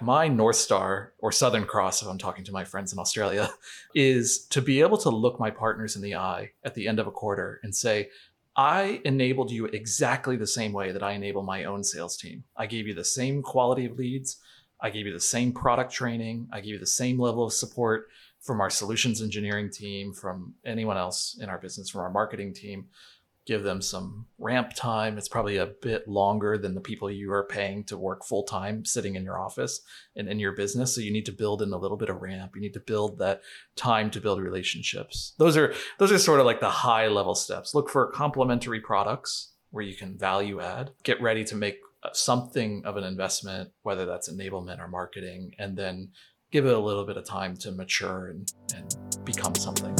My North Star, or Southern Cross, if I'm talking to my friends in Australia, is to be able to look my partners in the eye at the end of a quarter and say, I enabled you exactly the same way that I enable my own sales team. I gave you the same quality of leads. I gave you the same product training. I gave you the same level of support from our solutions engineering team, from anyone else in our business, from our marketing team give them some ramp time. It's probably a bit longer than the people you are paying to work full time sitting in your office and in your business. So you need to build in a little bit of ramp. You need to build that time to build relationships. Those are those are sort of like the high level steps. Look for complementary products where you can value add. Get ready to make uh, something of an investment, whether that's enablement or marketing, and then give it a little bit of time to mature and, and become something.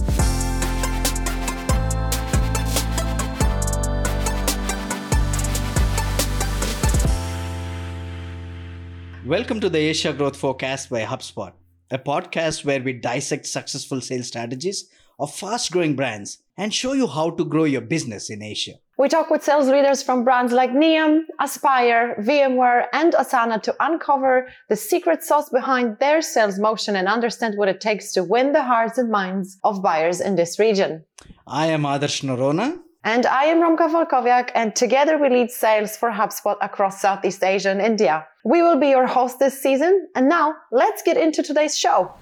Welcome to the Asia Growth Forecast by HubSpot, a podcast where we dissect successful sales strategies of fast growing brands and show you how to grow your business in Asia. We talk with sales leaders from brands like Nium, Aspire, VMware, and Asana to uncover the secret sauce behind their sales motion and understand what it takes to win the hearts and minds of buyers in this region. I am Adarsh Noronha. And I am Romka Walkowiak, and together we lead sales for HubSpot across Southeast Asia and India. We will be your host this season, and now let's get into today's show.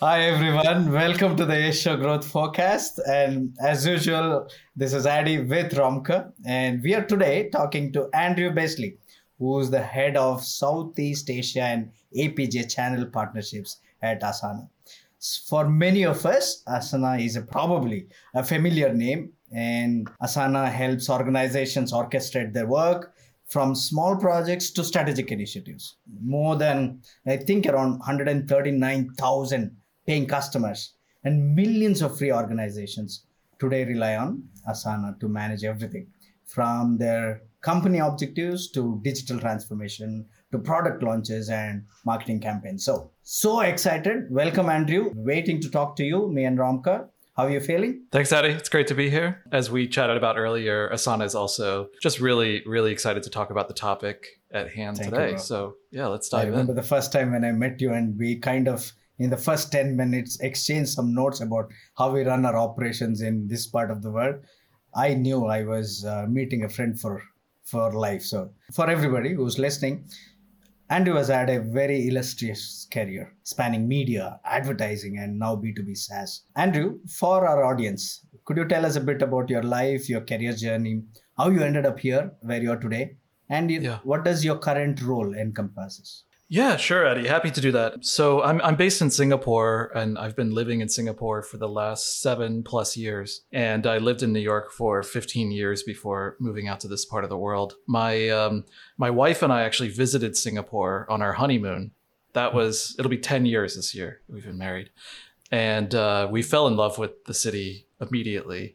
Hi everyone, welcome to the Asia Growth Forecast. And as usual, this is Adi with Romka, and we are today talking to Andrew Baisley, who's the head of Southeast Asia and APJ channel partnerships at Asana. For many of us, Asana is a, probably a familiar name and Asana helps organizations orchestrate their work from small projects to strategic initiatives. More than, I think, around 139,000 paying customers and millions of free organizations today rely on Asana to manage everything from their company objectives to digital transformation to product launches and marketing campaigns. So, so excited. Welcome, Andrew. Waiting to talk to you, me and Romka. How are you feeling? Thanks, Addy. It's great to be here. As we chatted about earlier, Asana is also just really, really excited to talk about the topic at hand Thank today. You, so, yeah, let's dive in. I remember in. the first time when I met you, and we kind of, in the first 10 minutes, exchanged some notes about how we run our operations in this part of the world. I knew I was uh, meeting a friend for for life. So, for everybody who's listening, Andrew has had a very illustrious career spanning media, advertising, and now B2B SaaS. Andrew, for our audience, could you tell us a bit about your life, your career journey, how you ended up here, where you are today, and yeah. what does your current role encompasses? Yeah, sure, Eddie. Happy to do that. So I'm I'm based in Singapore, and I've been living in Singapore for the last seven plus years. And I lived in New York for 15 years before moving out to this part of the world. My um, my wife and I actually visited Singapore on our honeymoon. That was it'll be 10 years this year. We've been married, and uh, we fell in love with the city immediately.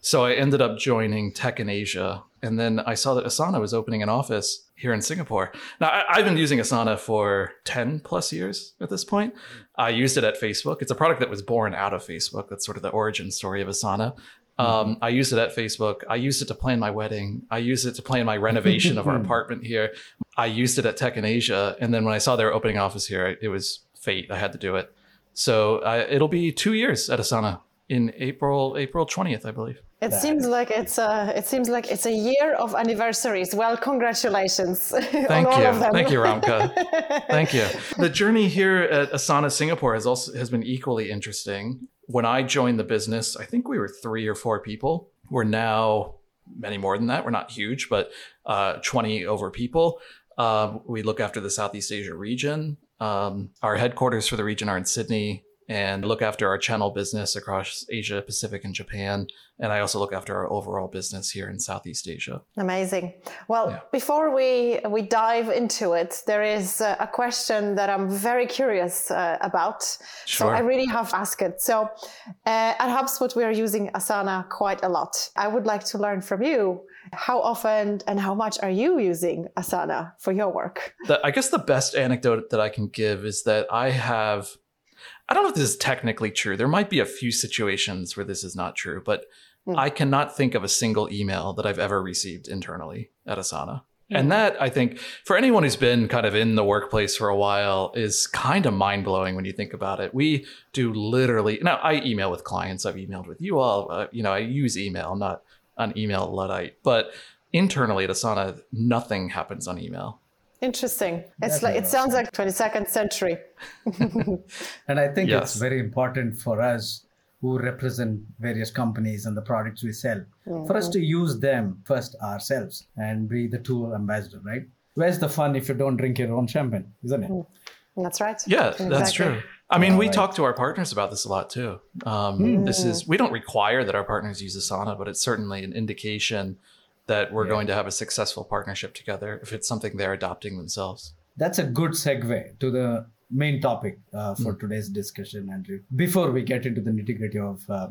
So I ended up joining Tech in Asia, and then I saw that Asana was opening an office here in Singapore. Now, I, have been using Asana for 10 plus years at this point. I used it at Facebook. It's a product that was born out of Facebook. That's sort of the origin story of Asana. Um, mm-hmm. I used it at Facebook. I used it to plan my wedding. I used it to plan my renovation of our apartment here. I used it at Tech in Asia. And then when I saw they were opening office here, it was fate. I had to do it. So uh, it'll be two years at Asana in April, April 20th, I believe. It seems like it's a it seems like it's a year of anniversaries. Well, congratulations. Thank you. Thank you, Romka. Thank you. The journey here at Asana Singapore has also has been equally interesting. When I joined the business, I think we were three or four people. We're now many more than that. We're not huge, but uh, 20 over people. Uh, we look after the Southeast Asia region. Um, our headquarters for the region are in Sydney and look after our channel business across Asia, Pacific, and Japan. And I also look after our overall business here in Southeast Asia. Amazing. Well, yeah. before we we dive into it, there is a question that I'm very curious uh, about. Sure. So I really have to ask it. So uh, at HubSpot, we are using Asana quite a lot. I would like to learn from you how often and how much are you using Asana for your work? The, I guess the best anecdote that I can give is that I have I don't know if this is technically true. There might be a few situations where this is not true, but mm. I cannot think of a single email that I've ever received internally at Asana. And that, I think, for anyone who's been kind of in the workplace for a while, is kind of mind blowing when you think about it. We do literally, now I email with clients, I've emailed with you all, uh, you know, I use email, I'm not an email Luddite, but internally at Asana, nothing happens on email. Interesting. It's like it sounds like 22nd century. and I think yes. it's very important for us who represent various companies and the products we sell mm-hmm. for us to use them first ourselves and be the tool ambassador, right? Where's the fun if you don't drink your own champagne, isn't it? Mm. That's right. Yeah, exactly. that's true. I mean, we right. talk to our partners about this a lot too. Um, mm. This is we don't require that our partners use Asana, but it's certainly an indication that we're yeah. going to have a successful partnership together if it's something they're adopting themselves. That's a good segue to the main topic uh, for mm. today's discussion, Andrew. Before we get into the nitty gritty of uh,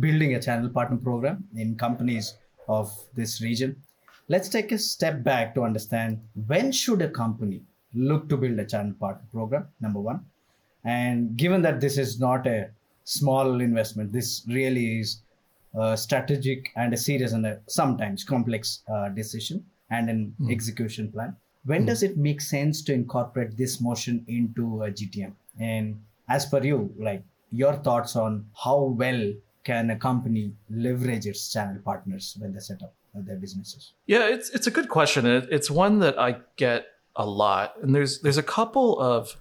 building a channel partner program in companies of this region, let's take a step back to understand when should a company look to build a channel partner program. Number one, and given that this is not a small investment, this really is a strategic and a serious and a sometimes complex uh, decision and an mm. execution plan when mm. does it make sense to incorporate this motion into a GTM? And as per you, like your thoughts on how well can a company leverage its channel partners when they set up their businesses? Yeah, it's it's a good question. It's one that I get a lot, and there's there's a couple of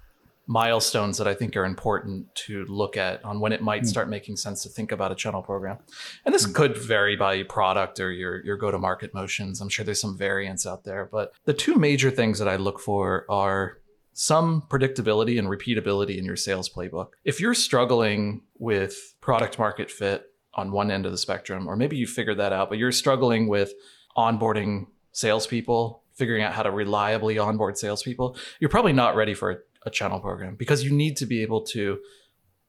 milestones that I think are important to look at on when it might hmm. start making sense to think about a channel program. And this mm. could vary by product or your, your go to market motions. I'm sure there's some variance out there, but the two major things that I look for are some predictability and repeatability in your sales playbook. If you're struggling with product market fit on one end of the spectrum, or maybe you figured that out, but you're struggling with onboarding salespeople, figuring out how to reliably onboard salespeople, you're probably not ready for a channel program because you need to be able to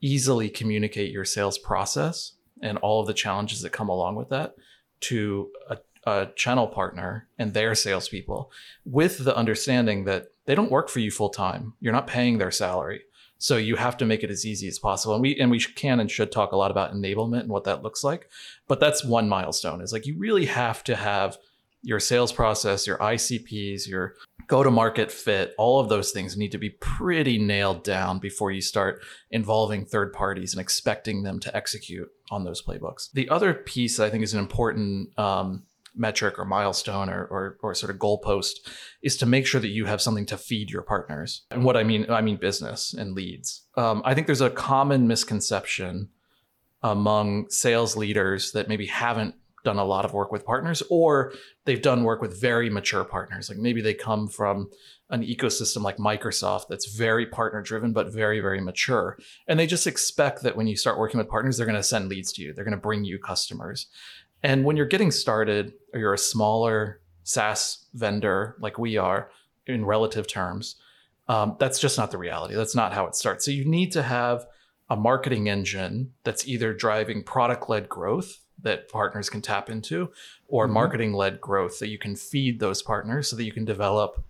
easily communicate your sales process and all of the challenges that come along with that to a, a channel partner and their salespeople with the understanding that they don't work for you full time. You're not paying their salary. So you have to make it as easy as possible. And we and we can and should talk a lot about enablement and what that looks like. But that's one milestone. Is like you really have to have your sales process, your ICPs, your go to market fit, all of those things need to be pretty nailed down before you start involving third parties and expecting them to execute on those playbooks. The other piece I think is an important um, metric or milestone or, or, or sort of goalpost is to make sure that you have something to feed your partners. And what I mean, I mean business and leads. Um, I think there's a common misconception among sales leaders that maybe haven't done a lot of work with partners or they've done work with very mature partners. Like maybe they come from an ecosystem like microsoft that's very partner driven but very very mature. And they just expect that when you start working with partners they're going to send leads to you. They're going to bring you customers. And when you're getting started or you're a smaller saas vendor like we are in relative terms um, that's just not the reality. That's not how it starts. So you need to have a marketing engine that's either driving product led growth that partners can tap into or mm-hmm. marketing led growth that you can feed those partners so that you can develop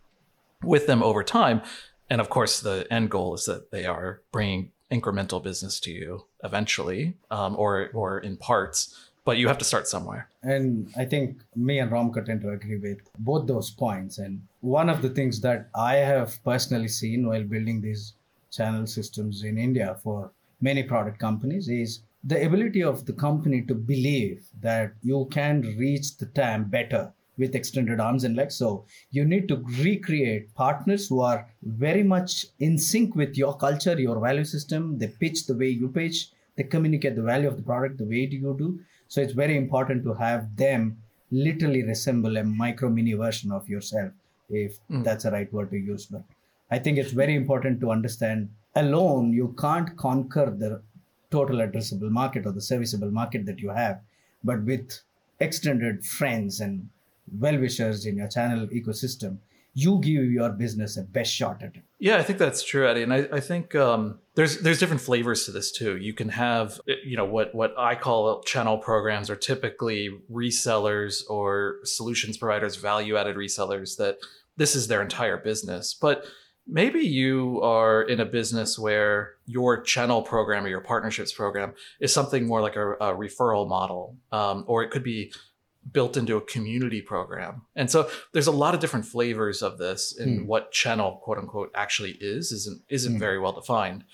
with them over time. And of course, the end goal is that they are bringing incremental business to you eventually um, or, or in parts, but you have to start somewhere. And I think me and Romka tend to agree with both those points. And one of the things that I have personally seen while building these channel systems in India for many product companies is the ability of the company to believe that you can reach the TAM better with extended arms and legs. So you need to recreate partners who are very much in sync with your culture, your value system. They pitch the way you pitch, they communicate the value of the product the way you do. So it's very important to have them literally resemble a micro mini version of yourself, if mm. that's the right word to use. But I think it's very important to understand alone you can't conquer the total addressable market or the serviceable market that you have, but with extended friends and well wishers in your channel ecosystem, you give your business a best shot at it. Yeah, I think that's true, Eddie. And I, I think um, there's there's different flavors to this too. You can have you know what what I call channel programs are typically resellers or solutions providers, value added resellers that this is their entire business. But maybe you are in a business where your channel program or your partnerships program is something more like a, a referral model, um, or it could be built into a community program. And so there's a lot of different flavors of this and mm. what channel quote unquote actually is isn't isn't mm. very well defined.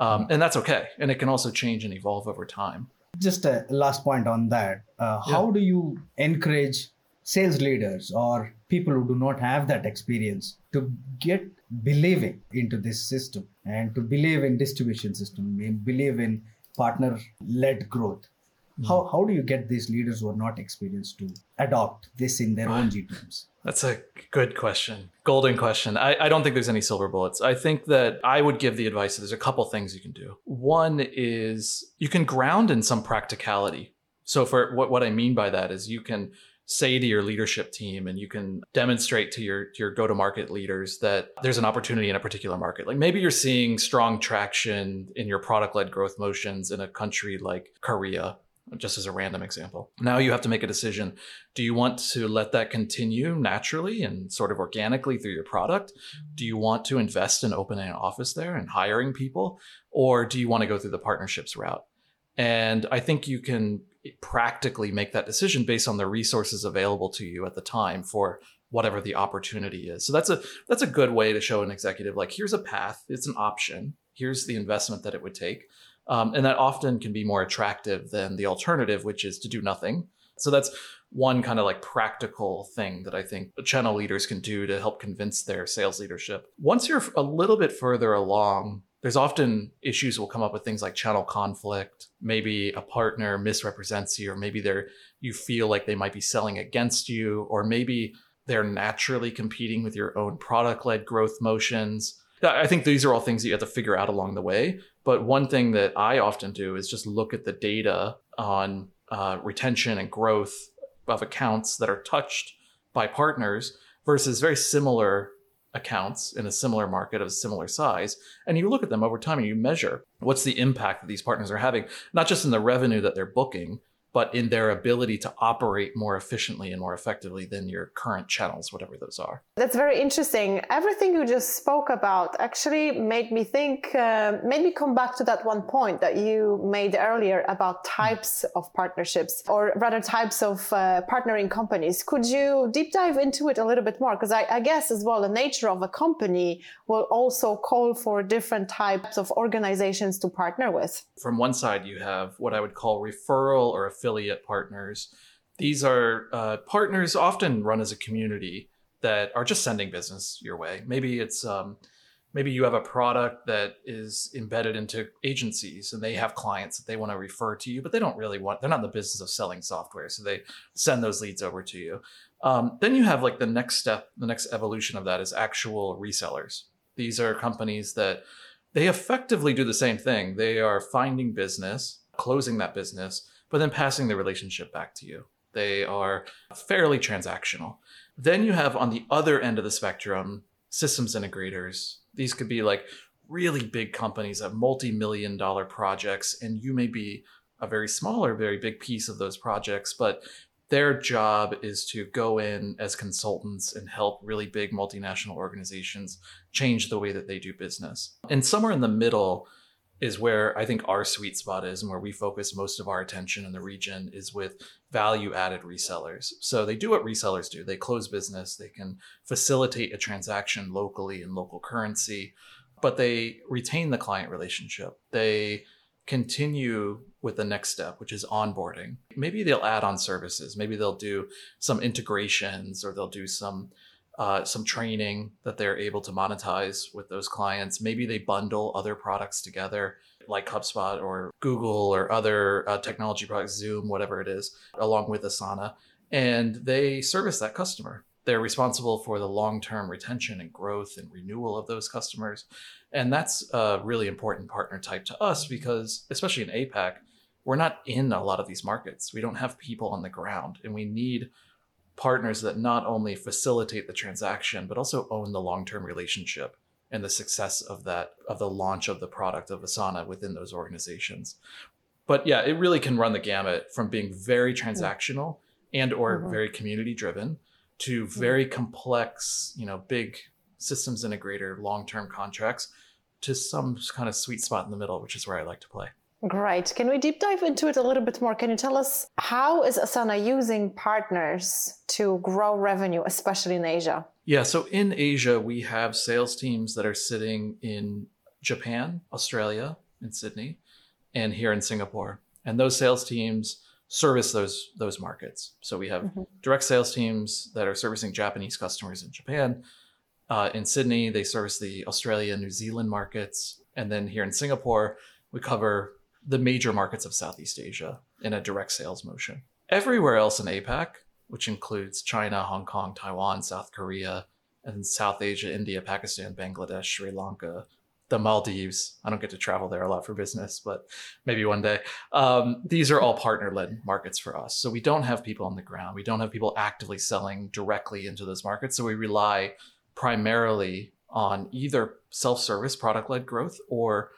Um, and that's okay. And it can also change and evolve over time. Just a last point on that. Uh, yeah. How do you encourage sales leaders or people who do not have that experience to get believing into this system and to believe in distribution system and believe in partner led growth how, hmm. how do you get these leaders who are not experienced to adopt this in their own GTMs? That's a good question. Golden question. I, I don't think there's any silver bullets. I think that I would give the advice that there's a couple things you can do. One is you can ground in some practicality. So for what, what I mean by that is you can say to your leadership team and you can demonstrate to your your go to market leaders that there's an opportunity in a particular market like maybe you're seeing strong traction in your product led growth motions in a country like Korea just as a random example. Now you have to make a decision. Do you want to let that continue naturally and sort of organically through your product? Do you want to invest in opening an office there and hiring people? Or do you want to go through the partnerships route? And I think you can practically make that decision based on the resources available to you at the time for whatever the opportunity is. So that's a that's a good way to show an executive like here's a path, it's an option. Here's the investment that it would take. Um, and that often can be more attractive than the alternative, which is to do nothing. So that's one kind of like practical thing that I think channel leaders can do to help convince their sales leadership. Once you're a little bit further along, there's often issues will come up with things like channel conflict. Maybe a partner misrepresents you, or maybe they're you feel like they might be selling against you, or maybe they're naturally competing with your own product-led growth motions. I think these are all things that you have to figure out along the way. But one thing that I often do is just look at the data on uh, retention and growth of accounts that are touched by partners versus very similar accounts in a similar market of similar size. And you look at them over time and you measure what's the impact that these partners are having, not just in the revenue that they're booking, but in their ability to operate more efficiently and more effectively than your current channels, whatever those are. That's very interesting. Everything you just spoke about actually made me think, uh, made me come back to that one point that you made earlier about types of partnerships, or rather types of uh, partnering companies. Could you deep dive into it a little bit more? Because I, I guess as well, the nature of a company will also call for different types of organizations to partner with. From one side, you have what I would call referral or affiliate partners. These are uh, partners often run as a community that are just sending business your way. Maybe it's um, maybe you have a product that is embedded into agencies and they have clients that they want to refer to you, but they don't really want. They're not in the business of selling software, so they send those leads over to you. Um, then you have like the next step, the next evolution of that is actual resellers. These are companies that they effectively do the same thing. They are finding business, closing that business, but then passing the relationship back to you. They are fairly transactional. Then you have on the other end of the spectrum systems integrators. These could be like really big companies that multi million dollar projects, and you may be a very small or very big piece of those projects, but their job is to go in as consultants and help really big multinational organizations change the way that they do business. And somewhere in the middle, is where I think our sweet spot is and where we focus most of our attention in the region is with value added resellers. So they do what resellers do. They close business, they can facilitate a transaction locally in local currency, but they retain the client relationship. They continue with the next step, which is onboarding. Maybe they'll add on services. Maybe they'll do some integrations or they'll do some uh, some training that they're able to monetize with those clients. Maybe they bundle other products together, like HubSpot or Google or other uh, technology products, Zoom, whatever it is, along with Asana, and they service that customer. They're responsible for the long term retention and growth and renewal of those customers. And that's a really important partner type to us because, especially in APAC, we're not in a lot of these markets. We don't have people on the ground, and we need partners that not only facilitate the transaction but also own the long-term relationship and the success of that of the launch of the product of Asana within those organizations. But yeah, it really can run the gamut from being very transactional and or mm-hmm. very community driven to very mm-hmm. complex, you know, big systems integrator long-term contracts to some kind of sweet spot in the middle, which is where I like to play. Great. Can we deep dive into it a little bit more? Can you tell us how is Asana using partners to grow revenue, especially in Asia? Yeah, so in Asia, we have sales teams that are sitting in Japan, Australia, in Sydney, and here in Singapore. And those sales teams service those those markets. So we have mm-hmm. direct sales teams that are servicing Japanese customers in Japan. Uh, in Sydney, they service the Australia, New Zealand markets, and then here in Singapore, we cover the major markets of Southeast Asia in a direct sales motion. Everywhere else in APAC, which includes China, Hong Kong, Taiwan, South Korea, and South Asia, India, Pakistan, Bangladesh, Sri Lanka, the Maldives. I don't get to travel there a lot for business, but maybe one day. Um, these are all partner led markets for us. So we don't have people on the ground. We don't have people actively selling directly into those markets. So we rely primarily on either self service product led growth or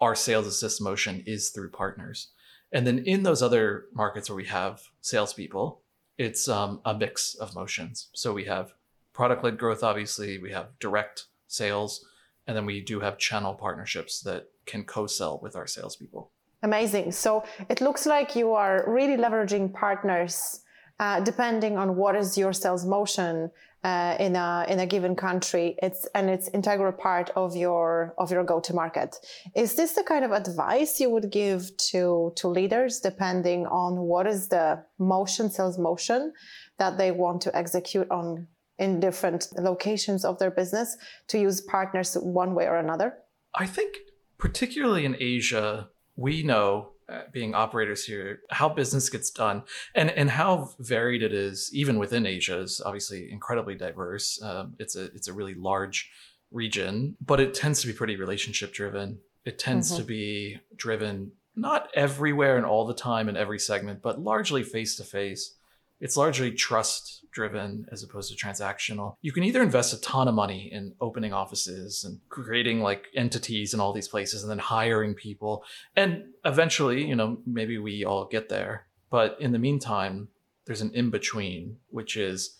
our sales assist motion is through partners. And then in those other markets where we have salespeople, it's um, a mix of motions. So we have product led growth, obviously, we have direct sales, and then we do have channel partnerships that can co sell with our salespeople. Amazing. So it looks like you are really leveraging partners uh, depending on what is your sales motion uh, in a in a given country it's and it's integral part of your of your go to market is this the kind of advice you would give to to leaders depending on what is the motion sales motion that they want to execute on in different locations of their business to use partners one way or another? I think particularly in asia we know being operators here, how business gets done, and and how varied it is. Even within Asia is obviously incredibly diverse. Um, it's a it's a really large region, but it tends to be pretty relationship driven. It tends mm-hmm. to be driven not everywhere and all the time in every segment, but largely face to face. It's largely trust driven as opposed to transactional. You can either invest a ton of money in opening offices and creating like entities in all these places and then hiring people. And eventually, you know, maybe we all get there. But in the meantime, there's an in between, which is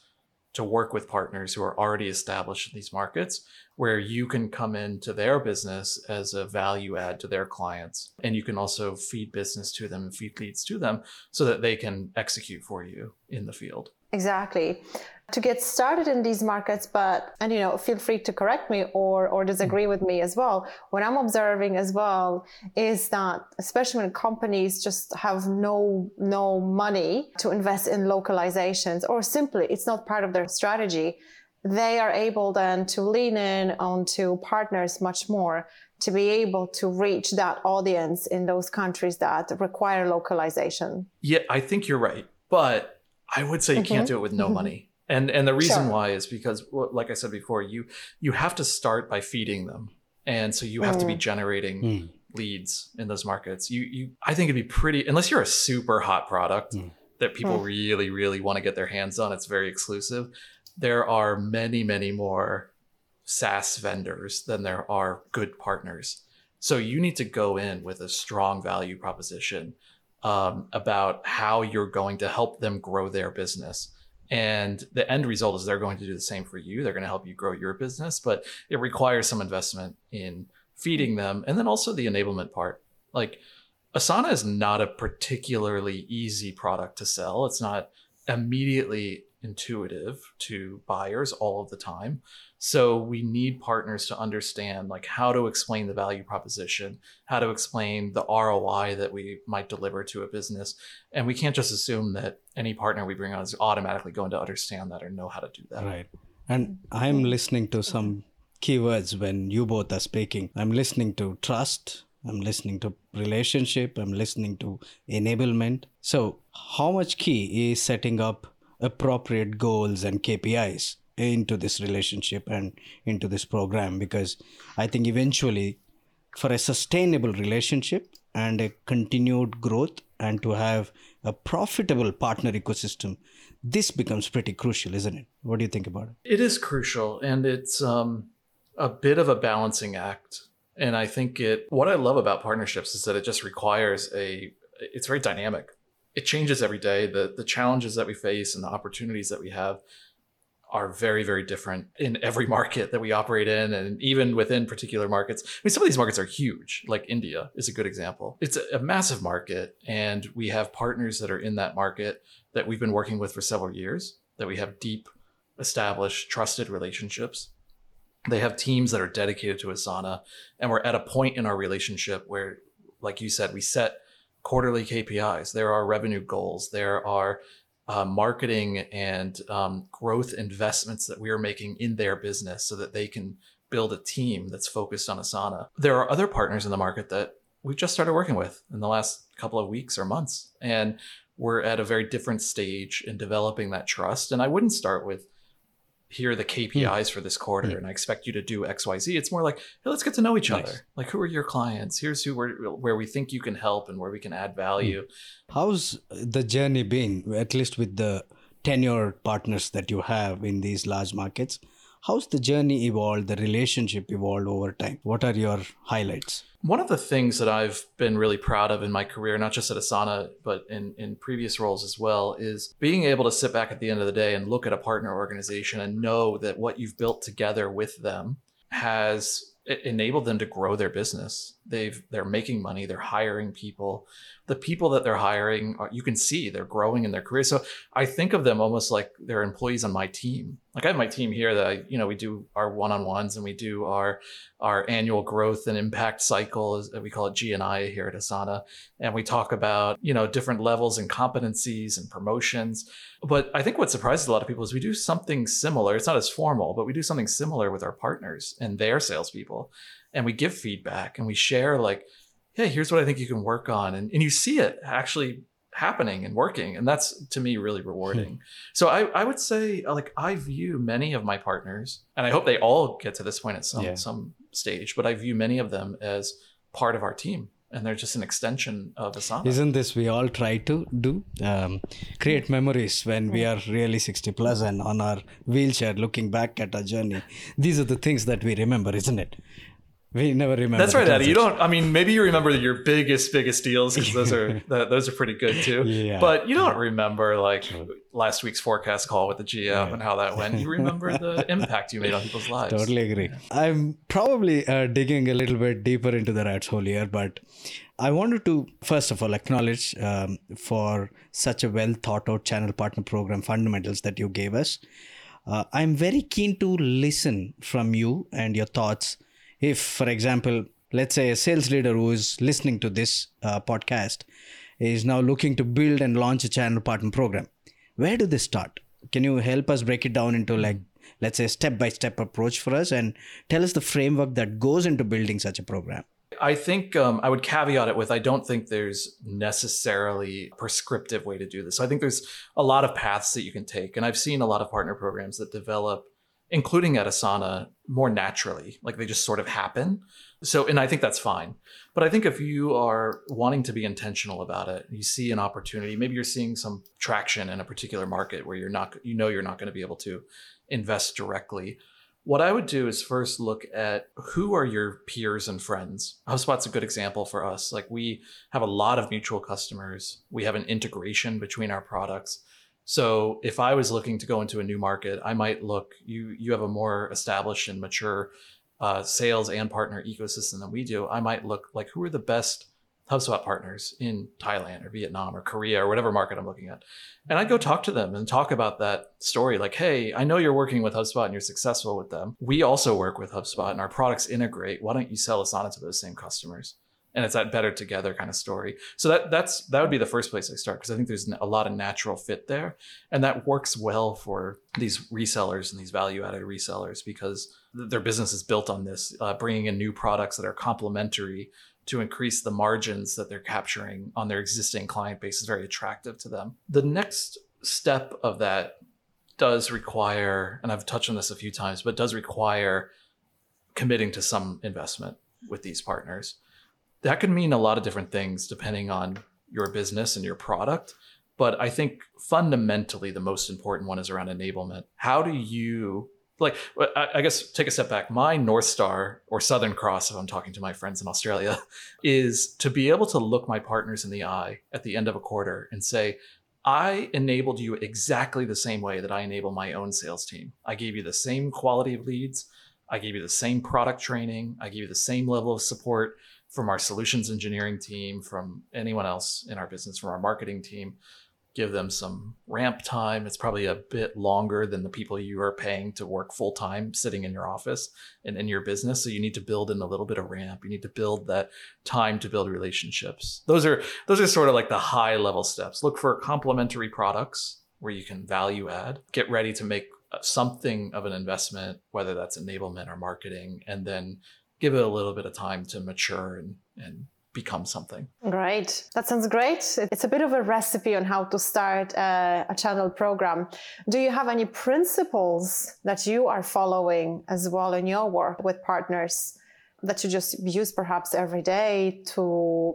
to work with partners who are already established in these markets where you can come into their business as a value add to their clients. And you can also feed business to them and feed leads to them so that they can execute for you in the field exactly. To get started in these markets but and you know feel free to correct me or or disagree with me as well. What i'm observing as well is that especially when companies just have no no money to invest in localizations or simply it's not part of their strategy they are able then to lean in onto partners much more to be able to reach that audience in those countries that require localization. Yeah i think you're right. But i would say you mm-hmm. can't do it with no mm-hmm. money and and the reason sure. why is because like i said before you you have to start by feeding them and so you have mm. to be mm. generating mm. leads in those markets you you i think it'd be pretty unless you're a super hot product mm. that people mm. really really want to get their hands on it's very exclusive there are many many more SaaS vendors than there are good partners. So you need to go in with a strong value proposition um, about how you're going to help them grow their business. And the end result is they're going to do the same for you. They're going to help you grow your business, but it requires some investment in feeding them and then also the enablement part. Like Asana is not a particularly easy product to sell. It's not immediately intuitive to buyers all of the time. So we need partners to understand like how to explain the value proposition, how to explain the ROI that we might deliver to a business. And we can't just assume that any partner we bring on is automatically going to understand that or know how to do that. Right. And I'm listening to some keywords when you both are speaking. I'm listening to trust, I'm listening to relationship, I'm listening to enablement. So, how much key is setting up appropriate goals and KPIs into this relationship and into this program because I think eventually for a sustainable relationship and a continued growth and to have a profitable partner ecosystem this becomes pretty crucial isn't it? What do you think about it? It is crucial and it's um, a bit of a balancing act. And i think it what i love about partnerships is that it just requires a it's very dynamic. It changes every day. The the challenges that we face and the opportunities that we have are very, very different in every market that we operate in, and even within particular markets. I mean, some of these markets are huge, like India is a good example. It's a, massive market, and we have partners that are in that market that we've been working with for several years, that we have deep, established, trusted relationships. They have teams that are dedicated to Asana, and we're at a point in our relationship where, like you said, we set quarterly KPIs. There are revenue goals. There are uh, marketing and um, growth investments that we are making in their business so that they can build a team that's focused on Asana. There are other partners in the market that we've just started working with in the last couple of weeks or months. And we're at a very different stage in developing that trust. And I wouldn't start with here are the KPIs hmm. for this quarter hmm. and I expect you to do XYZ. It's more like, hey, let's get to know each nice. other. Like who are your clients? Here's who we're, where we think you can help and where we can add hmm. value. How's the journey been, at least with the tenure partners that you have in these large markets? How's the journey evolved, the relationship evolved over time? What are your highlights? One of the things that I've been really proud of in my career, not just at Asana, but in, in previous roles as well, is being able to sit back at the end of the day and look at a partner organization and know that what you've built together with them has enabled them to grow their business. They've they're making money, they're hiring people. The people that they're hiring, you can see they're growing in their career. So I think of them almost like they're employees on my team. Like I have my team here that you know, we do our one-on-ones and we do our our annual growth and impact cycle, as we call it GNI here at Asana, and we talk about you know different levels and competencies and promotions. But I think what surprises a lot of people is we do something similar. It's not as formal, but we do something similar with our partners and their salespeople and we give feedback and we share like hey here's what i think you can work on and, and you see it actually happening and working and that's to me really rewarding hmm. so I, I would say like i view many of my partners and i hope they all get to this point at some yeah. some stage but i view many of them as part of our team and they're just an extension of Asana. Isn't this we all try to do? Um, create memories when we are really 60 plus and on our wheelchair looking back at our journey. These are the things that we remember, isn't it? We never remember. That's right, Eddie. You don't. I mean, maybe you remember your biggest, biggest deals because those are those are pretty good too. Yeah. But you don't remember like last week's forecast call with the GM yeah. and how that went. You remember the impact you made on people's lives. Totally agree. I'm probably uh, digging a little bit deeper into the rat's hole here, but I wanted to first of all acknowledge um, for such a well thought out channel partner program fundamentals that you gave us. Uh, I'm very keen to listen from you and your thoughts if for example let's say a sales leader who is listening to this uh, podcast is now looking to build and launch a channel partner program where do they start can you help us break it down into like let's say step by step approach for us and tell us the framework that goes into building such a program I think um, I would caveat it with I don't think there's necessarily a prescriptive way to do this. So I think there's a lot of paths that you can take. And I've seen a lot of partner programs that develop including at Asana, more naturally. Like they just sort of happen. So, and I think that's fine. But I think if you are wanting to be intentional about it, you see an opportunity, maybe you're seeing some traction in a particular market where you're not, you know, you're not going to be able to invest directly. What I would do is first look at who are your peers and friends. HubSpot's a good example for us. Like we have a lot of mutual customers. We have an integration between our products. So if I was looking to go into a new market, I might look. You you have a more established and mature uh, sales and partner ecosystem than we do. I might look like who are the best HubSpot partners in Thailand or Vietnam or Korea or whatever market I'm looking at, and I'd go talk to them and talk about that story. Like, hey, I know you're working with HubSpot and you're successful with them. We also work with HubSpot and our products integrate. Why don't you sell us Asana to those same customers? And it's that better together kind of story. So that that's that would be the first place I start because I think there's a lot of natural fit there, and that works well for these resellers and these value added resellers because their business is built on this, uh, bringing in new products that are complementary to increase the margins that they're capturing on their existing client base is very attractive to them. The next step of that does require, and I've touched on this a few times, but does require committing to some investment with these partners that could mean a lot of different things depending on your business and your product. But I think fundamentally, the most important one is around enablement. How do you, like, I guess take a step back. My North Star or Southern Cross, if I'm talking to my friends in Australia, is to be able to look my partners in the eye at the end of a quarter and say, I enabled you exactly the same way that I enable my own sales team. I gave you the same quality of leads. I gave you the same product training. I gave you the same level of support from our solutions engineering team, from anyone else in our business, from our marketing team give them some ramp time. It's probably a bit longer than the people you are paying to work full time sitting in your office and in your business. So you need to build in a little bit of ramp. You need to build that time to build relationships. Those are those are sort of like the high level steps. Look for complementary products where you can value add. Get ready to make something of an investment, whether that's enablement or marketing, and then give it a little bit of time to mature and and become something. Great. That sounds great. It's a bit of a recipe on how to start a, a, channel program. Do you have any principles that you are following as well in your work with partners that you just use perhaps every day to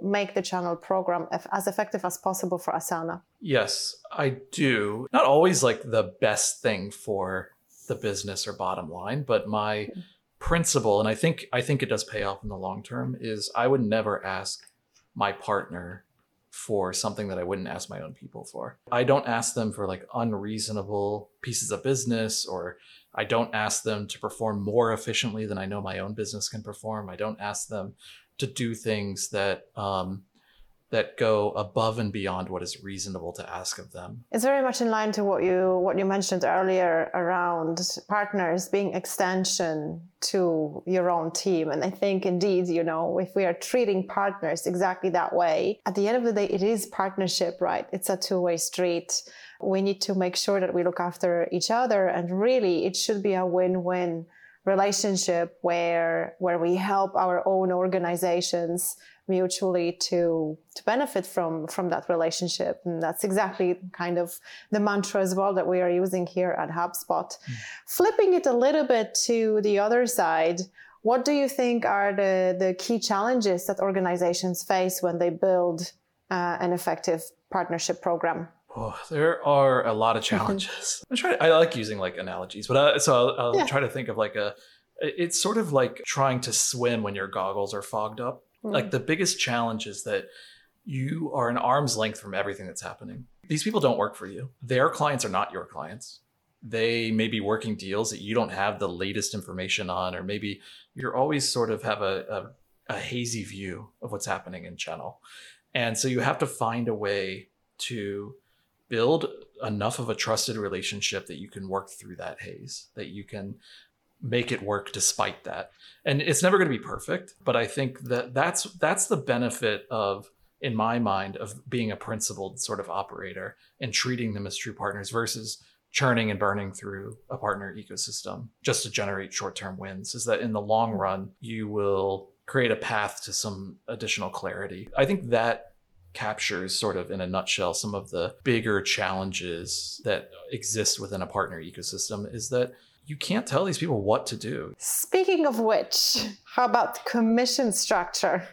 make the channel program as effective as possible for Asana? Yes, I do. Not always like the best thing for the business or bottom line, but my hmm principle, and I think I think it does pay off in the long term, is I would never ask my partner for something that I wouldn't ask my own people for. I don't ask them for like unreasonable pieces of business or I don't ask them to perform more efficiently than I know my own business can perform. I don't ask them to do things that um, that go above and beyond what is reasonable to ask of them. It's very much in line to what you what you mentioned earlier around partners being extension to your own team. And I think indeed, you know, if we are treating partners exactly that way, at the end of the day, it is partnership, right? It's a two-way street. We need to make sure that we look after each other and really it should be a win-win relationship where where we help our own organizations mutually to to benefit from from that relationship and that's exactly kind of the mantra as well that we are using here at hubspot mm. flipping it a little bit to the other side what do you think are the the key challenges that organizations face when they build uh, an effective partnership program Oh, there are a lot of challenges. I try. I like using like analogies, but I, so I'll, I'll yeah. try to think of like a. It's sort of like trying to swim when your goggles are fogged up. Mm. Like the biggest challenge is that you are an arm's length from everything that's happening. These people don't work for you. Their clients are not your clients. They may be working deals that you don't have the latest information on, or maybe you're always sort of have a, a, a hazy view of what's happening in channel. And so you have to find a way to build enough of a trusted relationship that you can work through that haze, that you can make it work despite that. And it's never going to be perfect, but I think that that's that's the benefit of in my mind of being a principled sort of operator and treating them as true partners versus churning and burning through a partner ecosystem just to generate short-term wins is that in the long run you will create a path to some additional clarity. I think that captures sort of in a nutshell some of the bigger challenges that exist within a partner ecosystem is that you can't tell these people what to do. Speaking of which, how about commission structure?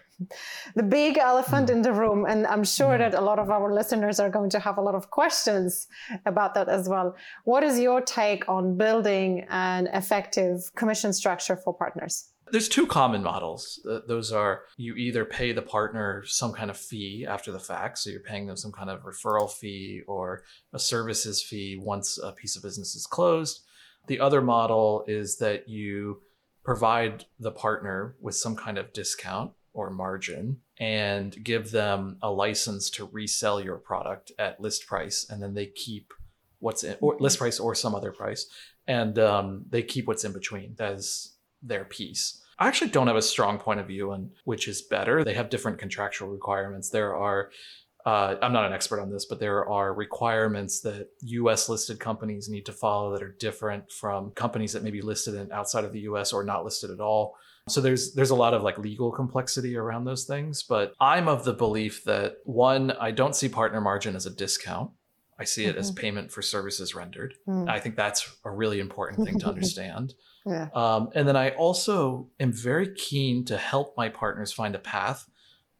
The big elephant mm. in the room, and I'm sure mm. that a lot of our listeners are going to have a lot of questions about that as well. What is your take on building an effective commission structure for partners? There's two common models. Those are you either pay the partner some kind of fee after the fact, so you're paying them some kind of referral fee or a services fee once a piece of business is closed, the other model is that you provide the partner with some kind of discount or margin and give them a license to resell your product at list price and then they keep what's in or list price or some other price and um, they keep what's in between. As their piece. I actually don't have a strong point of view on which is better. They have different contractual requirements. There are uh, I'm not an expert on this, but there are requirements that US listed companies need to follow that are different from companies that may be listed in outside of the US or not listed at all. So there's there's a lot of like legal complexity around those things, but I'm of the belief that one, I don't see partner margin as a discount. I see it mm-hmm. as payment for services rendered. Mm. I think that's a really important thing to understand. yeah. Um, and then I also am very keen to help my partners find a path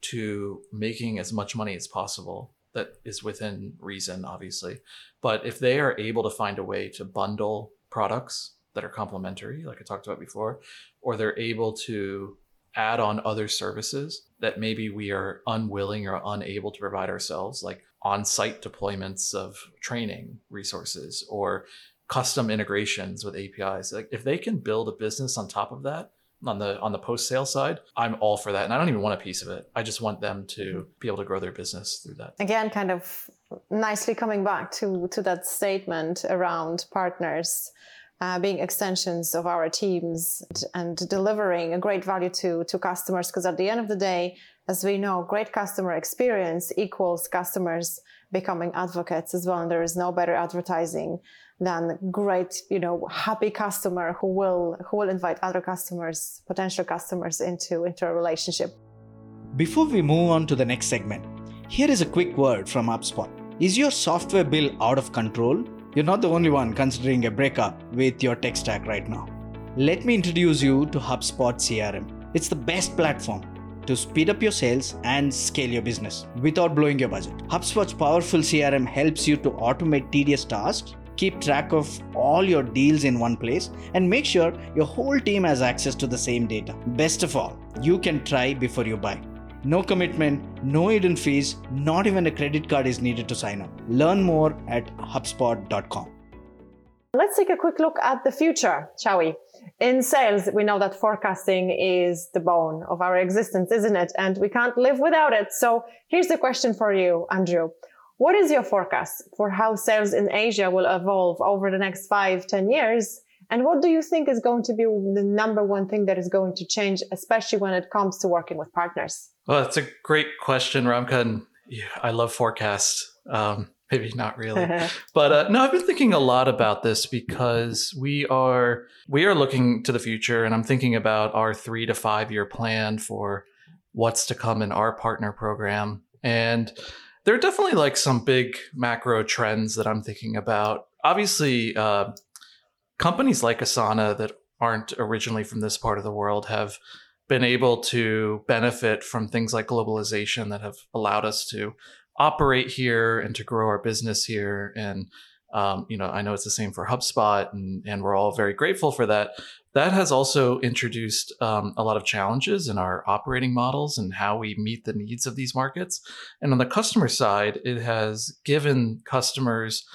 to making as much money as possible that is within reason, obviously. But if they are able to find a way to bundle products that are complementary, like I talked about before, or they're able to add on other services that maybe we are unwilling or unable to provide ourselves, like on site deployments of training resources or custom integrations with APIs. Like if they can build a business on top of that, on the on the post sale side i'm all for that and i don't even want a piece of it i just want them to mm-hmm. be able to grow their business through that again kind of nicely coming back to to that statement around partners uh, being extensions of our teams and delivering a great value to to customers because at the end of the day as we know great customer experience equals customers becoming advocates as well and there is no better advertising than great you know happy customer who will who will invite other customers potential customers into into a relationship before we move on to the next segment here is a quick word from hubspot is your software bill out of control you're not the only one considering a breakup with your tech stack right now. Let me introduce you to HubSpot CRM. It's the best platform to speed up your sales and scale your business without blowing your budget. HubSpot's powerful CRM helps you to automate tedious tasks, keep track of all your deals in one place, and make sure your whole team has access to the same data. Best of all, you can try before you buy. No commitment, no hidden fees, not even a credit card is needed to sign up. Learn more at HubSpot.com. Let's take a quick look at the future, shall we? In sales, we know that forecasting is the bone of our existence, isn't it? And we can't live without it. So here's the question for you, Andrew. What is your forecast for how sales in Asia will evolve over the next five, ten years? And what do you think is going to be the number one thing that is going to change, especially when it comes to working with partners? Well, that's a great question, Romka. And yeah, I love forecasts. Um, maybe not really, but uh, no, I've been thinking a lot about this because we are we are looking to the future, and I'm thinking about our three to five year plan for what's to come in our partner program, and there are definitely like some big macro trends that I'm thinking about. Obviously, uh, companies like Asana that aren't originally from this part of the world have been able to benefit from things like globalization that have allowed us to operate here and to grow our business here. And um, you know, I know it's the same for HubSpot, and and we're all very grateful for that. That has also introduced um, a lot of challenges in our operating models and how we meet the needs of these markets. And on the customer side, it has given customers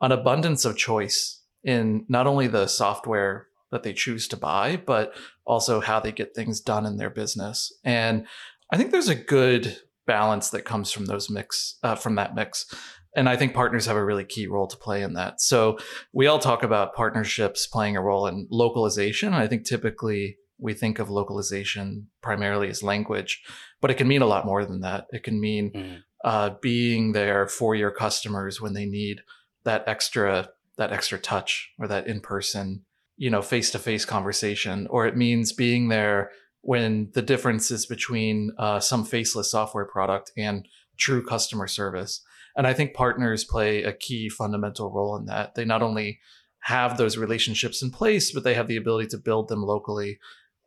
an abundance of choice in not only the software that they choose to buy, but also how they get things done in their business. And I think there's a good balance that comes from those mix uh, from that mix. And I think partners have a really key role to play in that. So we all talk about partnerships playing a role in localization. I think typically we think of localization primarily as language, but it can mean a lot more than that. It can mean mm. uh, being there for your customers when they need that extra that extra touch or that in person, you know, face to face conversation, or it means being there when the difference is between uh, some faceless software product and true customer service. And I think partners play a key fundamental role in that. They not only have those relationships in place, but they have the ability to build them locally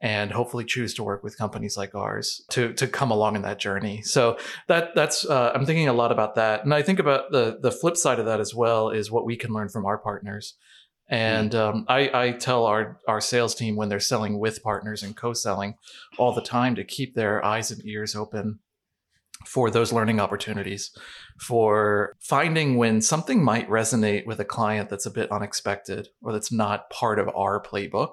and hopefully choose to work with companies like ours to to come along in that journey. So that that's uh, I'm thinking a lot about that, and I think about the the flip side of that as well is what we can learn from our partners. And mm. um, I, I tell our our sales team when they're selling with partners and co-selling all the time to keep their eyes and ears open for those learning opportunities, for finding when something might resonate with a client that's a bit unexpected or that's not part of our playbook.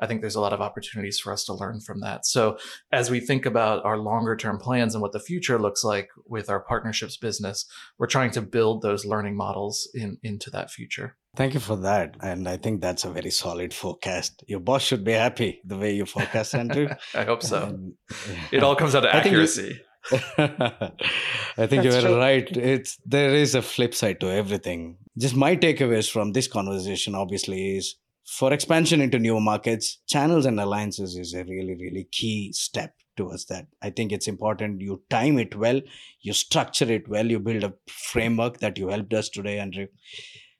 I think there's a lot of opportunities for us to learn from that. So as we think about our longer term plans and what the future looks like with our partnerships business, we're trying to build those learning models in into that future. Thank you for that. And I think that's a very solid forecast. Your boss should be happy the way you forecast, Andrew. I hope so. And, yeah. It all comes out of accuracy. I think you're right. It's there is a flip side to everything. Just my takeaways from this conversation, obviously, is for expansion into new markets, channels and alliances is a really, really key step towards that. I think it's important you time it well, you structure it well, you build a framework that you helped us today, Andrew.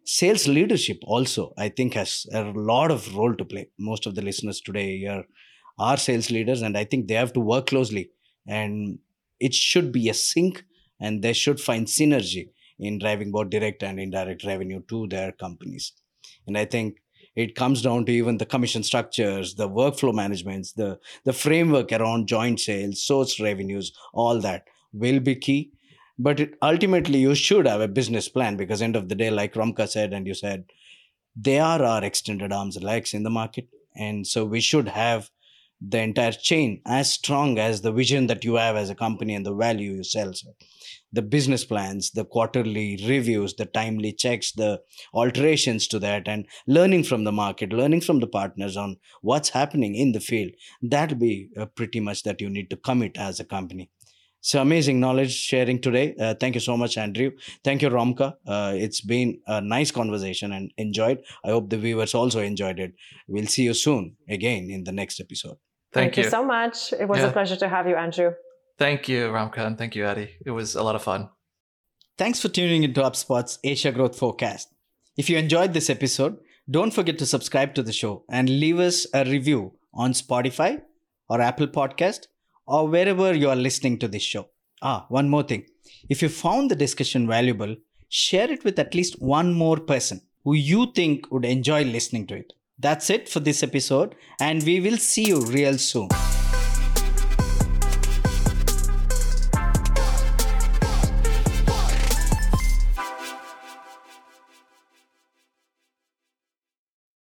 Sales leadership also, I think, has a lot of role to play. Most of the listeners today here are sales leaders, and I think they have to work closely. And it should be a sync, and they should find synergy in driving both direct and indirect revenue to their companies. And I think it comes down to even the commission structures the workflow managements the the framework around joint sales source revenues all that will be key but it, ultimately you should have a business plan because end of the day like Romka said and you said they are our extended arms and legs in the market and so we should have the entire chain as strong as the vision that you have as a company and the value you sell so the business plans, the quarterly reviews, the timely checks, the alterations to that, and learning from the market, learning from the partners on what's happening in the field. That'll be uh, pretty much that you need to commit as a company. So amazing knowledge sharing today. Uh, thank you so much, Andrew. Thank you, Romka. Uh, it's been a nice conversation and enjoyed. I hope the viewers also enjoyed it. We'll see you soon again in the next episode. Thank, thank you. you. so much. It was yeah. a pleasure to have you, Andrew. Thank you, Romka, and thank you, Adi. It was a lot of fun. Thanks for tuning into HubSpot's Asia Growth Forecast. If you enjoyed this episode, don't forget to subscribe to the show and leave us a review on Spotify or Apple Podcast or wherever you are listening to this show. Ah, one more thing. If you found the discussion valuable, share it with at least one more person who you think would enjoy listening to it. That's it for this episode, and we will see you real soon.